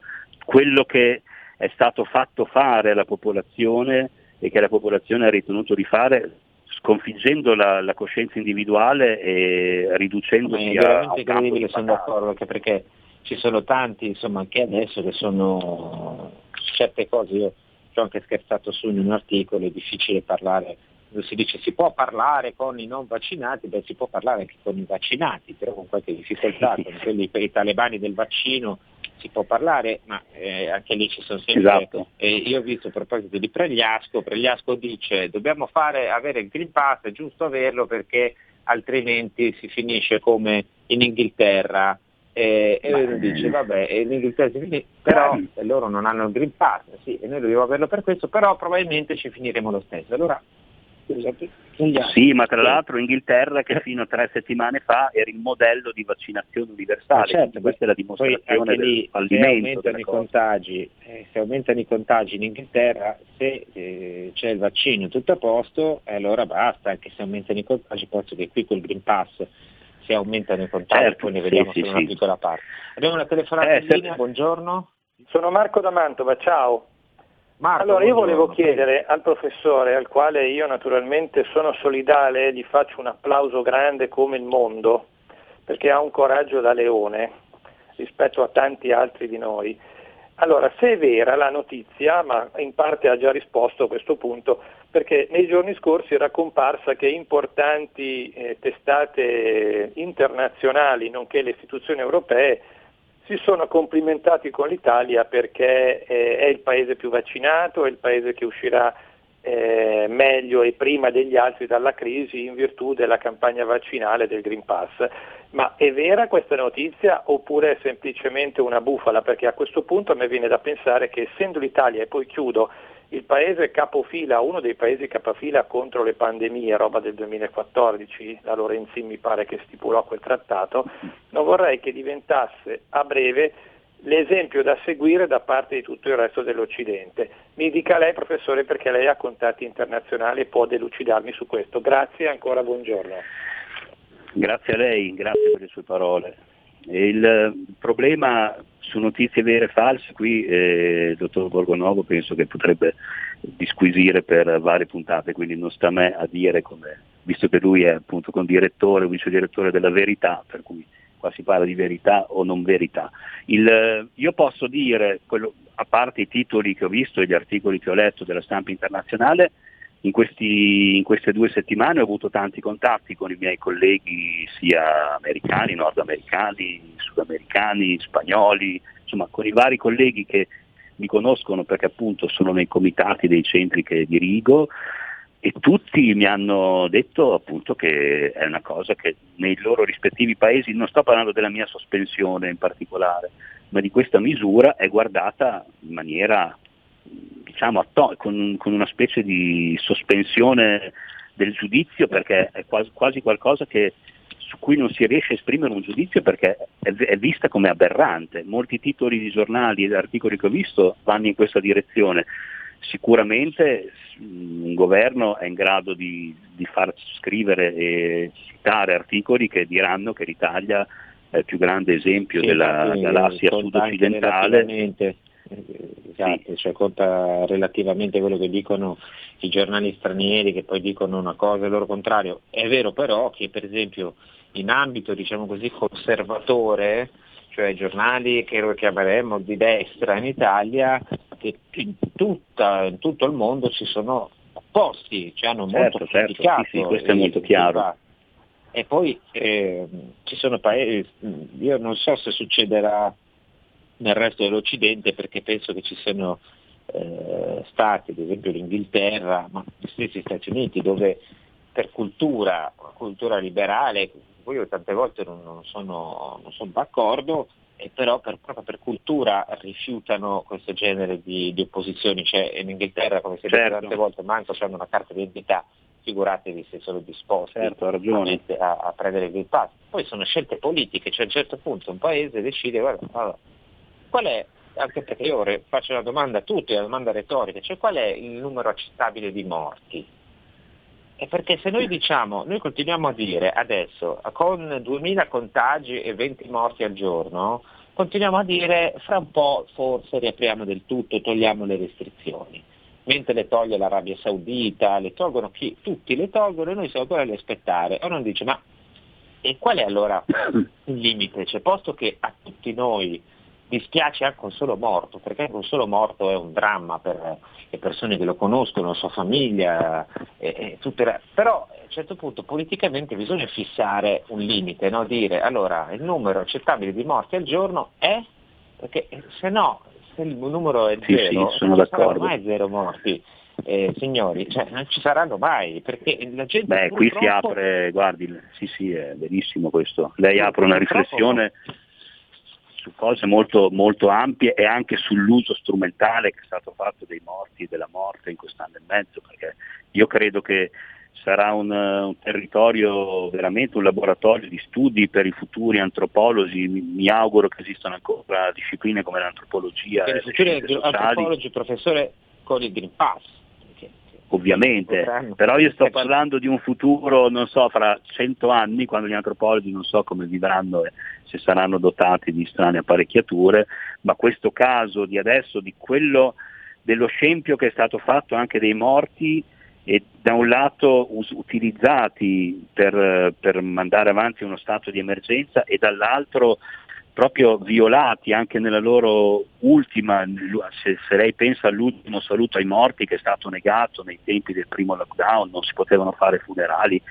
Quello che è stato fatto fare alla popolazione e che la popolazione ha ritenuto di fare sconfiggendo la, la coscienza individuale e riducendosi a, a un campo di sono d'accordo, anche perché ci sono tanti, insomma, anche adesso che sono certe cose, io ci ho anche scherzato su in un articolo, è difficile parlare, si dice si può parlare con i non vaccinati, beh si può parlare anche con i vaccinati, però con qualche difficoltà, con quelli per i talebani del vaccino si può parlare, ma eh, anche lì ci sono sempre... Esatto. eh, io ho visto a proposito di Pregliasco, Pregliasco dice dobbiamo fare, avere il Green Pass, è giusto averlo perché altrimenti si finisce come in Inghilterra. Eh, e uno dice vabbè, e in Inghilterra si finisce, però eh, loro non hanno il Green Pass, sì, e noi dobbiamo averlo per questo, però probabilmente ci finiremo lo stesso. Allora. Sì, ma tra l'altro Inghilterra che fino a tre settimane fa era il modello di vaccinazione universale, Ma certo, questa è la dimostrazione anche lì, del se fallimento aumentano i contagi, eh, se aumentano i contagi in Inghilterra, se eh, c'è il vaccino tutto a posto, eh, allora basta, anche se aumentano i contagi, posso che qui col Green Pass se aumentano i contagi, Certo, poi ne vediamo sì, solo una sì. piccola parte. Abbiamo una telefonata Eh, in se- linea, buongiorno. Sono Marco da Mantova, ciao. Marco, allora io volevo chiedere al professore, al quale io naturalmente sono solidale, gli faccio un applauso grande come il mondo, perché ha un coraggio da leone rispetto a tanti altri di noi. Allora, se è vera la notizia, ma in parte ha già risposto a questo punto, perché nei giorni scorsi era comparsa che importanti eh, testate internazionali, nonché le istituzioni europee, si sono complimentati con l'Italia perché eh, è il paese più vaccinato, è il paese che uscirà eh, meglio e prima degli altri dalla crisi in virtù della campagna vaccinale del Green Pass. Ma è vera questa notizia oppure è semplicemente una bufala? Perché a questo punto a me viene da pensare che essendo l'Italia, e poi chiudo, il paese capofila, uno dei paesi capofila contro le pandemie, roba del 2014, la Lorenzi mi pare che stipulò quel trattato, non vorrei che diventasse a breve l'esempio da seguire da parte di tutto il resto dell'Occidente. Mi dica lei, professore, perché lei ha contatti internazionali e può delucidarmi su questo. Grazie e ancora buongiorno. Grazie a lei, grazie per le sue parole. Il problema su notizie vere e false, qui eh, il dottor Borgonovo penso che potrebbe disquisire per varie puntate, quindi non sta a me a dire come, visto che lui è appunto con direttore vice direttore della verità, per cui qua si parla di verità o non verità. Il, io posso dire, quello, a parte i titoli che ho visto e gli articoli che ho letto della stampa internazionale, in, questi, in, queste due settimane ho avuto tanti contatti con i miei colleghi sia americani, nordamericani, sudamericani, spagnoli, insomma con i vari colleghi che mi conoscono perché appunto sono nei comitati dei centri che dirigo e tutti mi hanno detto appunto che è una cosa che nei loro rispettivi paesi, non sto parlando della mia sospensione in particolare, ma di questa misura è guardata in maniera diciamo, con, con, una specie di sospensione del giudizio perché è quasi, quasi qualcosa che, su cui non si riesce a esprimere un giudizio perché è, è, vista come aberrante. Molti titoli di giornali e articoli che ho visto vanno in questa direzione. Sicuramente un governo è in grado di, di far scrivere e citare articoli che diranno che l'Italia è il più grande esempio sì, della galassia sud-occidentale esatto, sì. cioè conta relativamente quello che dicono i giornali stranieri che poi dicono una cosa e il loro contrario. È vero però che per esempio in ambito diciamo così conservatore, cioè giornali che lo chiameremmo di destra in Italia, che in, tutta, in tutto il mondo ci sono opposti, ci hanno certo, molto certo, criticato. Sì, sì, questo è molto chiaro. E poi eh, ci sono paesi, io non so se succederà nel resto dell'Occidente perché penso che ci siano eh, stati, ad esempio l'Inghilterra, ma gli stessi Stati Uniti, dove per cultura, cultura liberale, poi io tante volte non, non, sono, non sono, d'accordo, e però per, proprio per cultura rifiutano questo genere di, di opposizioni, cioè in Inghilterra come si certo. tante volte manco hanno una carta d'identità, figuratevi se sono disposti certo, a, a, prendere il Green Pass. Poi sono scelte politiche, cioè a un certo punto un paese decide, guarda, allora, qual è, anche perché io faccio una domanda a tutti, una domanda retorica, cioè qual è il numero accettabile di morti? È perché se noi diciamo, noi continuiamo a dire adesso, con 2000 contagi e 20 morti al giorno, continuiamo a dire fra un po' forse riapriamo del tutto, togliamo le restrizioni. Mentre le toglie l'Arabia Saudita, le tolgono chi? Tutti le tolgono e noi siamo ancora a aspettare. E uno dice ma e qual è allora il limite? Cioè, posto che a tutti noi dispiace anche un solo morto, perché anche un solo morto è un dramma per le persone che lo conoscono, la sua famiglia, e, e le... però a un certo punto politicamente bisogna fissare un limite, no? dire allora il numero accettabile di morti al giorno è, perché se no, se il numero è sì, zero, sì, sono non ci saranno mai zero morti. Eh, signori, cioè, non ci saranno mai, perché la gente... Beh, qui si apre, guardi, sì sì, è verissimo questo. Lei apre una riflessione su cose molto, molto ampie e anche sull'uso strumentale che è stato fatto dei morti e della morte in quest'anno e mezzo, perché io credo che sarà un, un, territorio veramente un laboratorio di studi per i futuri antropologi, mi, mi auguro che esistano ancora discipline come l'antropologia. Per i futuri antropologi, professore, con il Green Pass ovviamente, però io sto parlando di un futuro, non so, fra cento anni, quando gli antropologi non so come vivranno e se saranno dotati di strane apparecchiature, ma questo caso di adesso, di quello dello scempio che è stato fatto anche dei morti e da un lato us- utilizzati per, per mandare avanti uno stato di emergenza e dall'altro proprio violati anche nella loro ultima, se, se, lei pensa all'ultimo saluto ai morti che è stato negato nei tempi del primo lockdown, non si potevano fare funerali,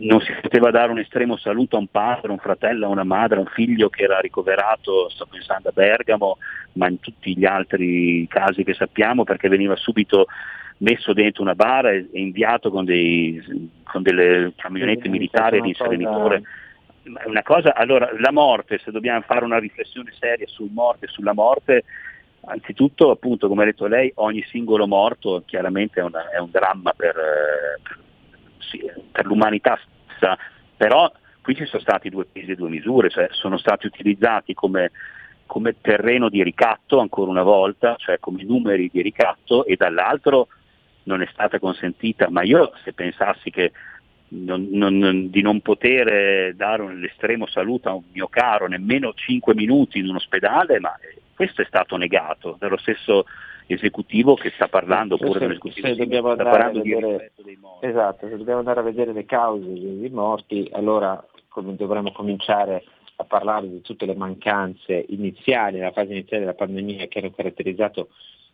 non si poteva dare un estremo saluto a un padre, a un fratello, a una madre, a un figlio che era ricoverato, sto pensando a Bergamo, ma in tutti gli altri casi che sappiamo perché veniva subito messo dentro una bara e inviato con, dei, con delle camionette militari di inserenitore. Cosa una cosa, allora la morte, se dobbiamo fare una riflessione seria sul morte, sulla morte, anzitutto appunto come ha detto lei, ogni singolo morto chiaramente è, una, è un dramma per, sì, per, l'umanità stessa, però qui ci sono stati due pesi e due misure, cioè sono stati utilizzati come, come terreno di ricatto ancora una volta, cioè come numeri di ricatto e dall'altro non è stata consentita, ma io se pensassi che non, non, di non poter dare un, l'estremo saluto a un mio caro nemmeno 5 minuti in un ospedale, ma questo è stato negato dallo stesso esecutivo che sta parlando, oppure se, dall'esecutivo se dobbiamo sta parlando vedere, esatto, se dobbiamo andare a vedere le cause dei morti, allora dovremmo cominciare a parlare di tutte le mancanze iniziali, nella fase iniziale della pandemia che hanno caratterizzato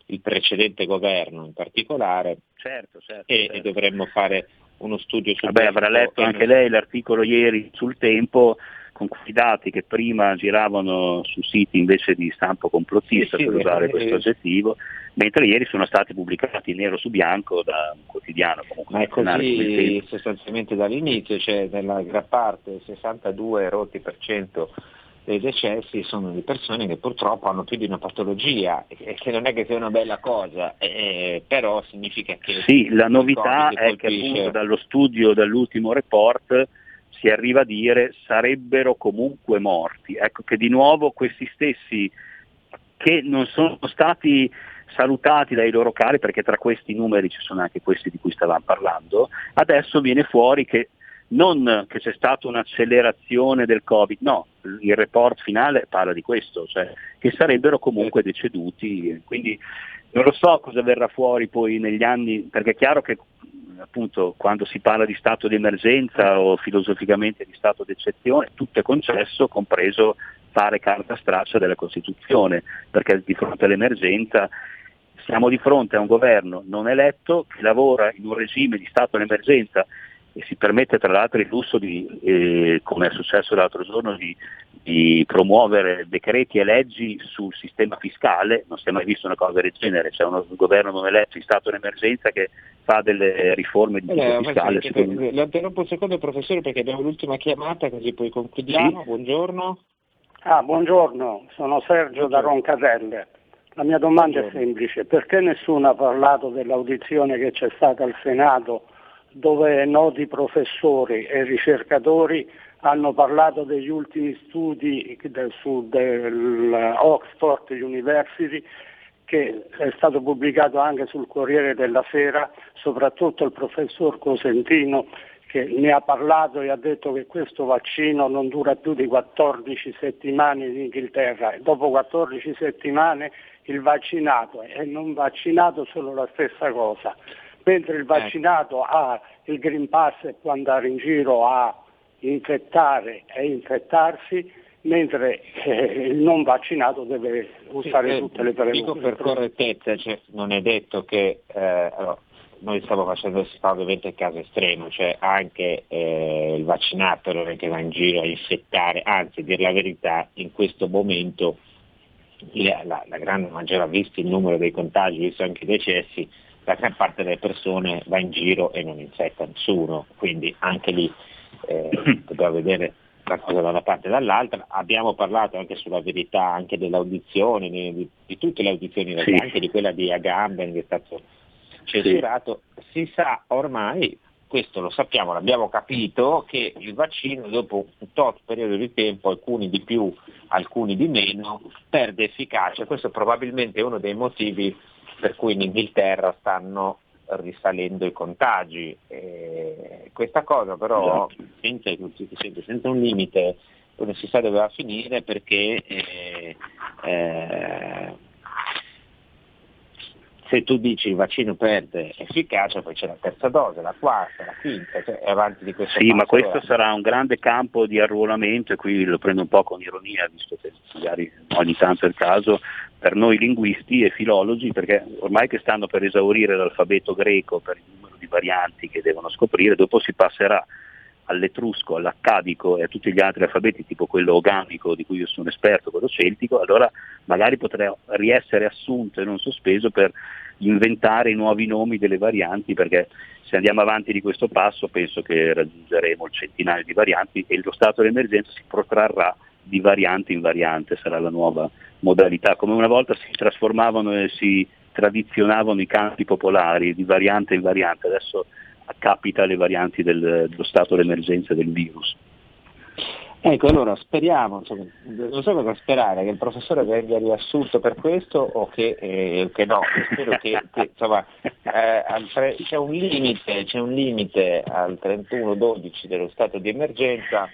il precedente governo in particolare certo, certo, e, certo. e dovremmo fare uno studio su Vabbè, avrà letto anche lei l'articolo ieri sul tempo con quei dati che prima giravano su siti invece di stampo complottista Sì, sì, per usare eh, questo aggettivo, mentre ieri sono stati pubblicati nero su bianco da un quotidiano comunque Ma è così sostanzialmente dall'inizio, cioè nella gran parte, il 62 rotti per cento dei decessi sono di persone che purtroppo hanno più di una patologia, e che non è che sia una bella cosa, eh, però significa che... Sì, la novità è che appunto dallo studio, dall'ultimo report, si arriva a dire sarebbero comunque morti. Ecco che di nuovo questi stessi che non sono stati salutati dai loro cari, perché tra questi numeri ci sono anche questi di cui stavamo parlando, adesso viene fuori che non che c'è stata un'accelerazione del Covid, no, il report finale parla di questo, cioè che sarebbero comunque deceduti, quindi non lo so cosa verrà fuori poi negli anni, perché è chiaro che appunto quando si parla di stato di emergenza o filosoficamente di stato d'eccezione, tutto è concesso, compreso fare carta straccia della Costituzione, perché di fronte all'emergenza siamo di fronte a un governo non eletto che lavora in un regime di stato d'emergenza e si permette tra l'altro il lusso di, eh, come è successo l'altro giorno, di, di promuovere decreti e leggi sul sistema fiscale, non si è mai visto una cosa del genere, c'è uno governo non eletto in stato d'emergenza che fa delle riforme di Allora, fiscale. ma sì, secondo lo interrompo un secondo professore perché abbiamo l'ultima chiamata così poi concludiamo. Sì. Buongiorno. Ah, buongiorno, sono Sergio da Roncaselle. La mia domanda è Buongiorno. semplice, perché nessuno ha parlato dell'audizione che c'è stata al Senato dove noti professori e ricercatori hanno parlato degli ultimi studi del, su, dell'Oxford University che è stato pubblicato anche sul Corriere della Sera, soprattutto il professor Cosentino che ne ha parlato e ha detto che questo vaccino non dura più di 14 settimane in Inghilterra. E dopo 14 settimane il vaccinato e non vaccinato sono la stessa cosa, mentre il vaccinato ha il Green Pass e può andare in giro a infettare e infettarsi, mentre eh, il non vaccinato deve usare eh, tutte le Dico per correttezza, cioè, non è detto che eh, allora, noi stiamo facendo si fa ovviamente il caso estremo, cioè anche eh, il vaccinato non è che va in giro a infettare, anzi a dire la verità in questo momento la, la, la grande maggiore, visto il numero dei contagi, visto anche i decessi, la gran parte delle persone va in giro e non infetta nessuno, quindi anche lì eh, dobbiamo vedere la cosa da una parte e dall'altra. Abbiamo parlato anche sulla verità anche delle audizioni, di, di- tutte le audizioni, Sì. anche di quella di Agamben che è stato censurato. Si sa ormai, questo lo sappiamo, l'abbiamo capito, che il vaccino dopo un tot periodo di tempo, alcuni di più, alcuni di meno, perde efficacia. Questo probabilmente è uno dei motivi per cui in Inghilterra stanno risalendo i contagi. E questa cosa però senza, senza un limite non si sa dove va a finire perché eh, eh, se tu dici il vaccino perde efficacia, poi c'è la terza dose, la quarta, la quinta, cioè è avanti di questo Sì, ma questo eh. sarà un grande campo di arruolamento e qui lo prendo un po' con ironia, visto che magari ogni tanto è il caso, per noi linguisti e filologi, perché ormai che stanno per esaurire l'alfabeto greco per il numero di varianti che devono scoprire, dopo si passerà all'etrusco, all'accadico e a tutti gli altri alfabeti, tipo quello ogamico di cui io sono esperto, quello celtico, allora magari potrà riessere assunto e non sospeso per inventare i nuovi nomi delle varianti, perché se andiamo avanti di questo passo penso che raggiungeremo il centinaio di varianti e lo stato d'emergenza si protrarrà di variante in variante, sarà la nuova modalità, come una volta si trasformavano e si tradizionavano i canti popolari di variante in variante, adesso accapita le varianti del- dello stato d'emergenza del virus. Ecco, allora speriamo, insomma, non so cosa sperare, che il professore venga riassunto per questo o che, eh, che no, spero che, che, insomma, eh, c'è, un limite, c'è un limite al 31-12 dello stato di emergenza,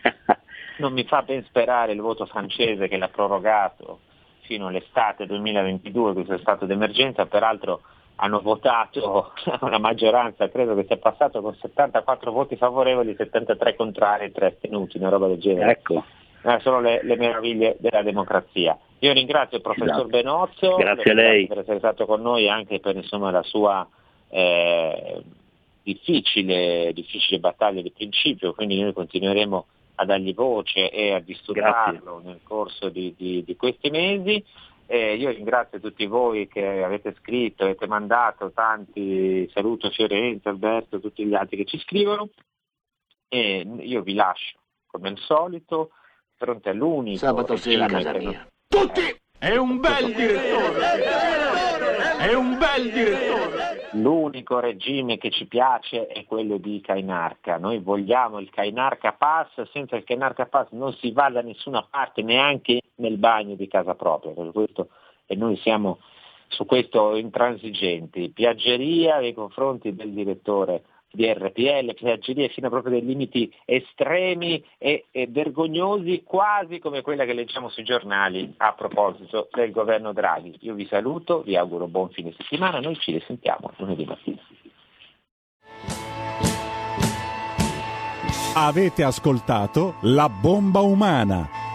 non mi fa ben sperare il voto francese che l'ha prorogato fino all'estate 2022 questo stato d'emergenza, peraltro hanno votato una maggioranza, credo che sia passato con 74 voti favorevoli, 73 contrari e 3 astenuti, una roba del genere. Ecco. Eh, sono le, le meraviglie della democrazia. Io ringrazio il professor Esatto. Benozzo Grazie a lei. per essere stato con noi anche per insomma, la sua eh, difficile, difficile battaglia di principio, quindi noi continueremo a dargli voce e a disturbarlo nel corso di, di- di questi mesi. Eh, io ringrazio tutti voi che avete scritto, avete mandato tanti, saluto Fiorenzo, Alberto, tutti gli altri che ci scrivono e io vi lascio come al solito fronte all'unico Sabato sera a casa mia. Tutti! È un bel direttore! È un bel direttore! L'unico regime che ci piace è quello di Kainarca. Noi vogliamo il Kainarca Pass, senza il Kainarca Pass non si va da nessuna parte, neanche nel bagno di casa propria. Per questo, e noi siamo su questo intransigenti. Piaggeria nei confronti del direttore di RPL, piaggeria fino a proprio dei limiti estremi e, e vergognosi, quasi come quella che leggiamo sui giornali a proposito del governo Draghi. Io vi saluto, vi auguro buon fine settimana, noi ci risentiamo lunedì mattina. Avete ascoltato La bomba umana